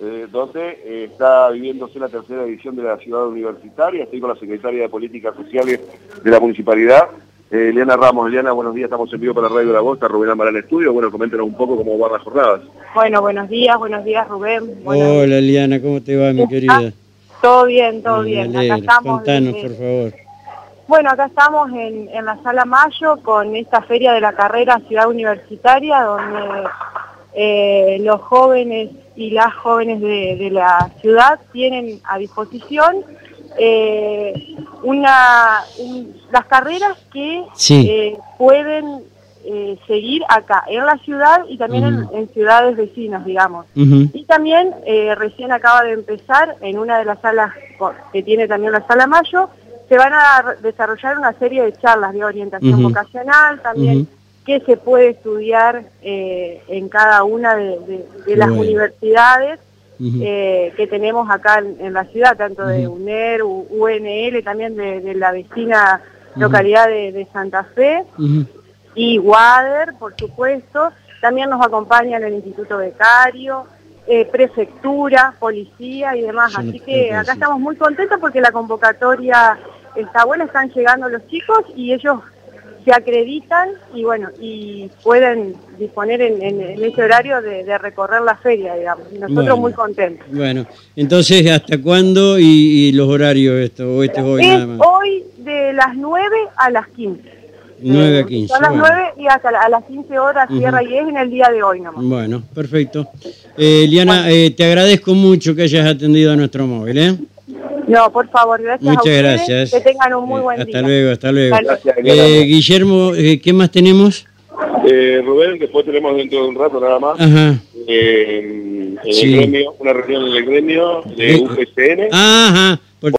eh, donde eh, está viviéndose la tercera edición de la ciudad universitaria. Estoy con la secretaria de Políticas Sociales de la Municipalidad, eh, Eliana Ramos. Eliana, buenos días, estamos en vivo para Radio la Bosta, Rubén Amaral Estudio. Bueno, coméntenos un poco cómo van las jornadas. Bueno, buenos días, buenos días Rubén. Hola Eliana, ¿cómo te va mi querida? Todo bien, todo bien. Acá estamos Contanos, por favor. Bueno, acá estamos en, la Sala Mayo con esta feria de la carrera Ciudad Universitaria, donde eh, los jóvenes y las jóvenes de, la ciudad tienen a disposición eh, una, las carreras que eh, pueden seguir acá, en la ciudad y también en, ciudades vecinas, digamos. Y también recién acaba de empezar en una de las salas que tiene también la Sala Mayo, se van a desarrollar una serie de charlas de orientación vocacional, también qué se puede estudiar eh, en cada una de, las universidades eh, que tenemos acá en, la ciudad, tanto de UNER, UNL, también de, la vecina localidad de, Santa Fe, y WADER, por supuesto. También nos acompañan el Instituto Becario, eh, prefectura, policía y demás. Así que acá estamos muy contentos porque la convocatoria está buena, están llegando los chicos y ellos se acreditan y bueno, y pueden disponer en, ese horario de, recorrer la feria, digamos. Nosotros muy contentos. Bueno, entonces, ¿hasta cuándo y, los horarios esto? ¿O este hoy nada más? hoy de las 9 a las 15. 9 a 15. A las 9 y hasta a las 15 horas cierra y es en el día de hoy nomás. Bueno, perfecto. Eh, Liana, eh, te agradezco mucho que hayas atendido a nuestro móvil, ¿eh? No, por favor, gracias Muchas a ustedes. gracias. Que tengan un muy buen hasta día. Luego, hasta luego, eh, Guillermo, eh, ¿qué más tenemos? Eh, Rubén, después tenemos dentro de un rato nada más. Ajá. Eh, en el gremio, una reunión en el gremio de UGCN. Ajá